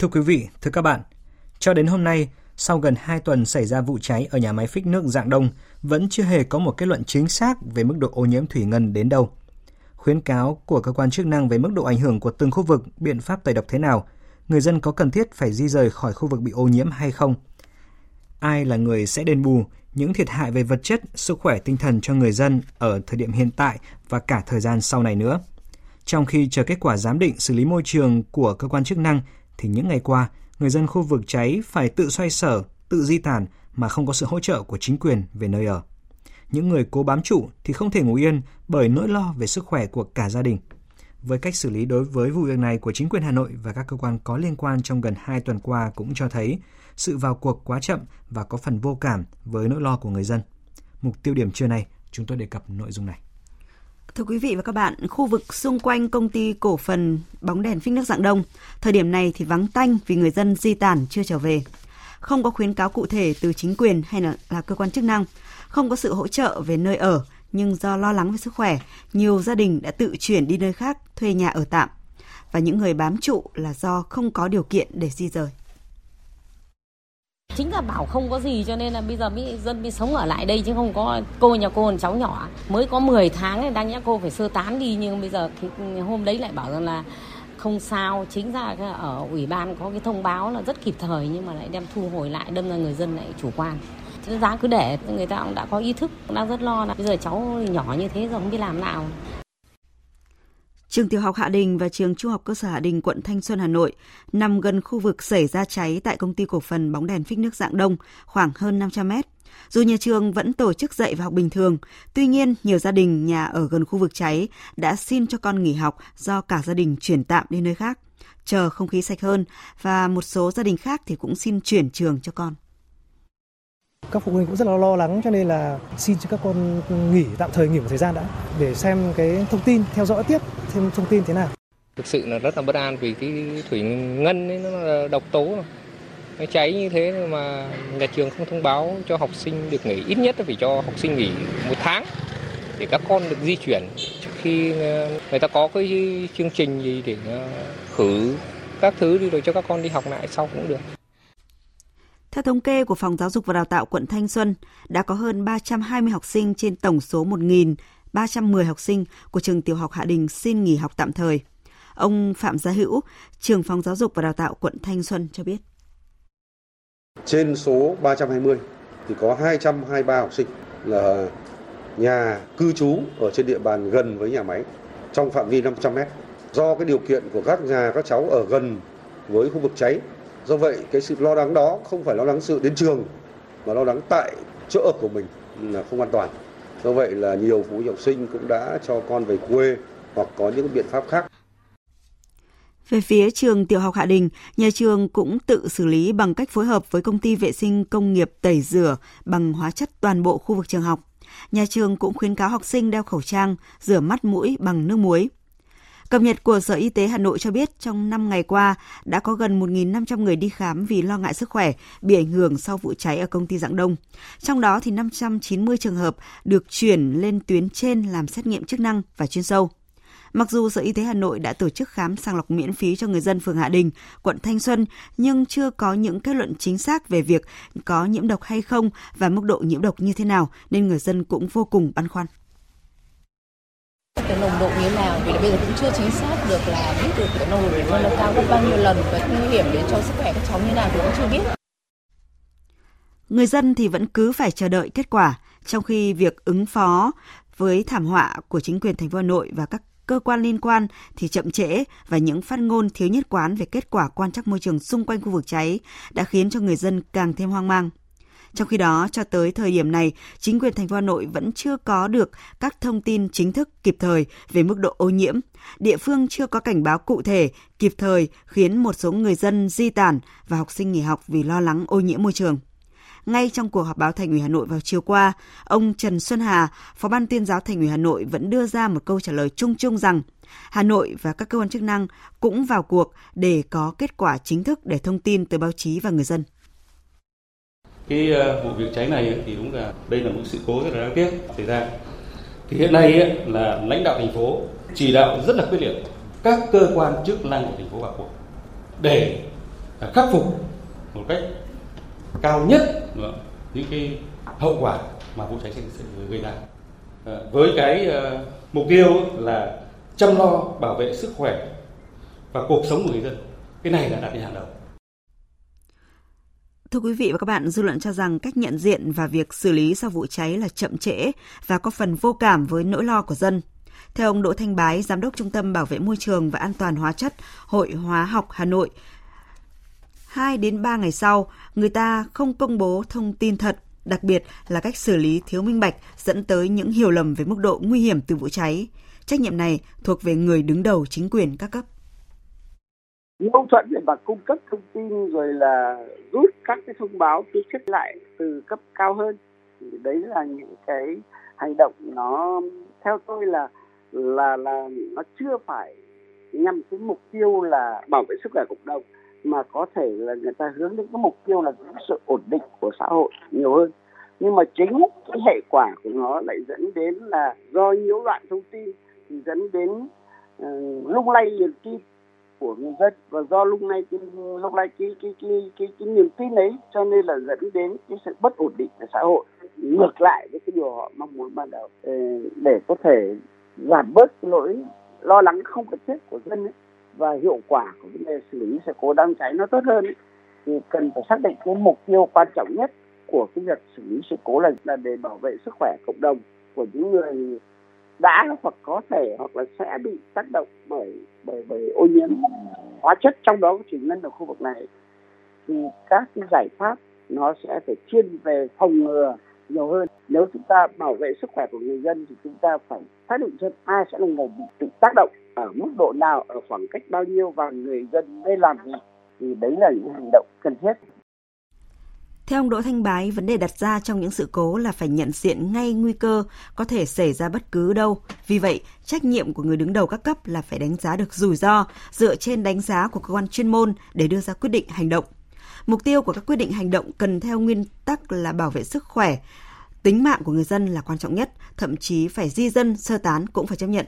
Thưa quý vị, thưa các bạn, cho đến hôm nay, sau gần 2 tuần xảy ra vụ cháy ở nhà máy phích nước Dạng Đông, vẫn chưa hề có một kết luận chính xác về mức độ ô nhiễm thủy ngân đến đâu. Khuyến cáo của cơ quan chức năng về mức độ ảnh hưởng của từng khu vực, biện pháp tẩy độc thế nào, người dân có cần thiết phải di rời khỏi khu vực bị ô nhiễm hay không? Ai là người sẽ đền bù những thiệt hại về vật chất, sức khỏe tinh thần cho người dân ở thời điểm hiện tại và cả thời gian sau này nữa? Trong khi chờ kết quả giám định xử lý môi trường của cơ quan chức năng thì những ngày qua, người dân khu vực cháy phải tự xoay sở, tự di tản mà không có sự hỗ trợ của chính quyền về nơi ở. Những người cố bám trụ thì không thể ngủ yên bởi nỗi lo về sức khỏe của cả gia đình. Với cách xử lý đối với vụ việc này của chính quyền Hà Nội và các cơ quan có liên quan trong gần 2 tuần qua cũng cho thấy sự vào cuộc quá chậm và có phần vô cảm với nỗi lo của người dân. Mục tiêu điểm trưa này, chúng tôi đề cập nội dung này. Thưa quý vị và các bạn, khu vực xung quanh công ty cổ phần bóng đèn phích nước dạng đông, thời điểm này thì vắng tanh vì người dân di tản chưa trở về. Không có khuyến cáo cụ thể từ chính quyền hay là, là cơ quan chức năng, không có sự hỗ trợ về nơi ở, nhưng do lo lắng về sức khỏe, nhiều gia đình đã tự chuyển đi nơi khác thuê nhà ở tạm. Và những người bám trụ là do không có điều kiện để di rời chính là bảo không có gì cho nên là bây giờ mới, dân mới sống ở lại đây chứ không có cô nhà cô còn cháu nhỏ. Mới có 10 tháng này đang nhắc cô phải sơ tán đi nhưng bây giờ hôm đấy lại bảo rằng là không sao. Chính ra ở ủy ban có cái thông báo là rất kịp thời nhưng mà lại đem thu hồi lại, đâm ra người dân lại chủ quan. Giá cứ để, người ta cũng đã có ý thức đang rất lo là bây giờ cháu nhỏ như thế rồi không biết làm nào. Trường tiểu học Hạ Đình và trường trung học cơ sở Hạ Đình, quận Thanh Xuân, Hà Nội nằm gần khu vực xảy ra cháy tại công ty cổ phần bóng đèn phích nước dạng đông, khoảng hơn 500 mét. Dù nhà trường vẫn tổ chức dạy và học bình thường, tuy nhiên nhiều gia đình nhà ở gần khu vực cháy đã xin cho con nghỉ học do cả gia đình chuyển tạm đi nơi khác, chờ không khí sạch hơn và một số gia đình khác thì cũng xin chuyển trường cho con các phụ huynh cũng rất là lo lắng, cho nên là xin cho các con nghỉ tạm thời nghỉ một thời gian đã, để xem cái thông tin, theo dõi tiếp thêm thông tin thế nào. Thực sự là rất là bất an vì cái thủy ngân ấy nó là độc tố nó cháy như thế mà nhà trường không thông báo cho học sinh được nghỉ. Ít nhất là phải cho học sinh nghỉ một tháng để các con được di chuyển. Trước khi ờ, người ta có cái chương trình gì để ờ, khử các thứ đi rồi cho các con đi học lại sau cũng được theo thống kê của Phòng Giáo dục và Đào tạo quận Thanh Xuân, đã có hơn 320 học sinh trên tổng số 1.310 học sinh của trường tiểu học Hạ Đình xin nghỉ học tạm thời. Ông Phạm Gia Hữu, trường Phòng Giáo dục và Đào tạo quận Thanh Xuân cho biết. Trên số 320 thì có 223 học sinh là nhà cư trú ở trên địa bàn gần với nhà máy trong phạm vi 500 mét. Do cái điều kiện của các nhà các cháu ở gần với khu vực cháy do vậy cái sự lo lắng đó không phải lo lắng sự đến trường mà lo lắng tại chỗ ở của mình là không an toàn do vậy là nhiều phụ huynh học sinh cũng đã cho con về quê hoặc có những biện pháp khác về phía trường tiểu học Hạ Đình, nhà trường cũng tự xử lý bằng cách phối hợp với công ty vệ sinh công nghiệp tẩy rửa bằng hóa chất toàn bộ khu vực trường học. Nhà trường cũng khuyến cáo học sinh đeo khẩu trang, rửa mắt mũi bằng nước muối. Cập nhật của Sở Y tế Hà Nội cho biết trong 5 ngày qua đã có gần 1.500 người đi khám vì lo ngại sức khỏe bị ảnh hưởng sau vụ cháy ở công ty Dạng Đông. Trong đó thì 590 trường hợp được chuyển lên tuyến trên làm xét nghiệm chức năng và chuyên sâu. Mặc dù Sở Y tế Hà Nội đã tổ chức khám sàng lọc miễn phí cho người dân phường Hạ Đình, quận Thanh Xuân, nhưng chưa có những kết luận chính xác về việc có nhiễm độc hay không và mức độ nhiễm độc như thế nào, nên người dân cũng vô cùng băn khoăn cái nồng độ như thế nào vì bây giờ cũng chưa chính xác được là biết được cái nồng độ cồn nó cao gấp bao nhiêu lần và nguy hiểm đến cho sức khỏe các cháu như nào thì cũng chưa biết. Người dân thì vẫn cứ phải chờ đợi kết quả, trong khi việc ứng phó với thảm họa của chính quyền thành phố Hà Nội và các cơ quan liên quan thì chậm trễ và những phát ngôn thiếu nhất quán về kết quả quan trắc môi trường xung quanh khu vực cháy đã khiến cho người dân càng thêm hoang mang. Trong khi đó, cho tới thời điểm này, chính quyền thành phố Hà Nội vẫn chưa có được các thông tin chính thức kịp thời về mức độ ô nhiễm. Địa phương chưa có cảnh báo cụ thể, kịp thời khiến một số người dân di tản và học sinh nghỉ học vì lo lắng ô nhiễm môi trường. Ngay trong cuộc họp báo Thành ủy Hà Nội vào chiều qua, ông Trần Xuân Hà, Phó ban tuyên giáo Thành ủy Hà Nội vẫn đưa ra một câu trả lời chung chung rằng Hà Nội và các cơ quan chức năng cũng vào cuộc để có kết quả chính thức để thông tin tới báo chí và người dân. Cái ờ, vụ việc cháy này thì đúng là đây là một sự cố rất là đáng tiếc xảy ra. Thì hiện nay là lãnh đạo thành phố chỉ đạo rất là quyết liệt các cơ quan chức năng của thành phố vào cuộc để à, khắc phục một cách cao nhất những cái hậu quả mà vụ cháy sẽ gây ra. Ờ, với cái ờ, mục tiêu là chăm lo bảo vệ sức khỏe và cuộc sống của người dân. Cái này là đặt lên hàng đầu. Thưa quý vị và các bạn, dư luận cho rằng cách nhận diện và việc xử lý sau vụ cháy là chậm trễ và có phần vô cảm với nỗi lo của dân. Theo ông Đỗ Thanh Bái, Giám đốc Trung tâm Bảo vệ Môi trường và An toàn Hóa chất Hội Hóa học Hà Nội, 2 đến 3 ngày sau, người ta không công bố thông tin thật, đặc biệt là cách xử lý thiếu minh bạch dẫn tới những hiểu lầm về mức độ nguy hiểm từ vụ cháy. Trách nhiệm này thuộc về người đứng đầu chính quyền các cấp mâu thuẫn để mà cung cấp thông tin rồi là rút các cái thông báo ký kết lại từ cấp cao hơn. Thì đấy là những cái hành động nó theo tôi là là là nó chưa phải nhằm cái mục tiêu là bảo vệ sức khỏe cộng đồng mà có thể là người ta hướng đến cái mục tiêu là cái sự ổn định của xã hội nhiều hơn. Nhưng mà chính cái hệ quả của nó lại dẫn đến là do nhiễu loạn thông tin thì dẫn đến uh, lung lay niềm tin của người dân. Và do lúc này cái lúc này cái cái cái cái, cái niềm tin ấy cho nên là dẫn đến cái sự bất ổn định của xã hội. Ngược lại với cái điều họ mong muốn ban đầu ờ, để có thể giảm bớt cái lỗi lo lắng không cần thiết của dân ấy và hiệu quả của vấn đề xử lý sự cố đám cháy nó tốt hơn ấy, thì cần phải xác định cái mục tiêu quan trọng nhất của cái việc xử lý sự cố là là để bảo vệ sức khỏe cộng đồng của những người đã hoặc có thể hoặc là sẽ bị tác động bởi bởi bởi ô nhiễm hóa chất. Trong đó có thủy ngân ở khu vực này, thì các cái giải pháp nó sẽ phải thiên về phòng ngừa nhiều hơn. Nếu chúng ta bảo vệ sức khỏe của người dân thì chúng ta phải xác định xem ai sẽ là người bị tác động ở mức độ nào, ở khoảng cách bao nhiêu và người dân nên làm gì. Thì đấy là những hành động cần thiết theo ông Đỗ Thanh Bái, vấn đề đặt ra trong những sự cố là phải nhận diện ngay nguy cơ có thể xảy ra bất cứ đâu. Vì vậy, trách nhiệm của người đứng đầu các cấp là phải đánh giá được rủi ro dựa trên đánh giá của cơ quan chuyên môn để đưa ra quyết định hành động. Mục tiêu của các quyết định hành động cần theo nguyên tắc là bảo vệ sức khỏe, tính mạng của người dân là quan trọng nhất, thậm chí phải di dân, sơ tán cũng phải chấp nhận.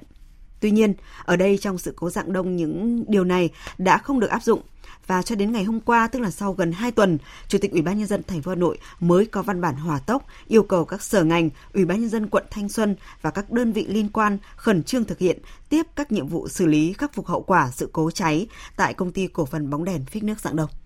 Tuy nhiên, ở đây trong sự cố dạng đông những điều này đã không được áp dụng và cho đến ngày hôm qua tức là sau gần 2 tuần, Chủ tịch Ủy ban nhân dân thành phố Hà Nội mới có văn bản hỏa tốc yêu cầu các sở ngành, Ủy ban nhân dân quận Thanh Xuân và các đơn vị liên quan khẩn trương thực hiện tiếp các nhiệm vụ xử lý khắc phục hậu quả sự cố cháy tại công ty cổ phần bóng đèn phích nước dạng đông.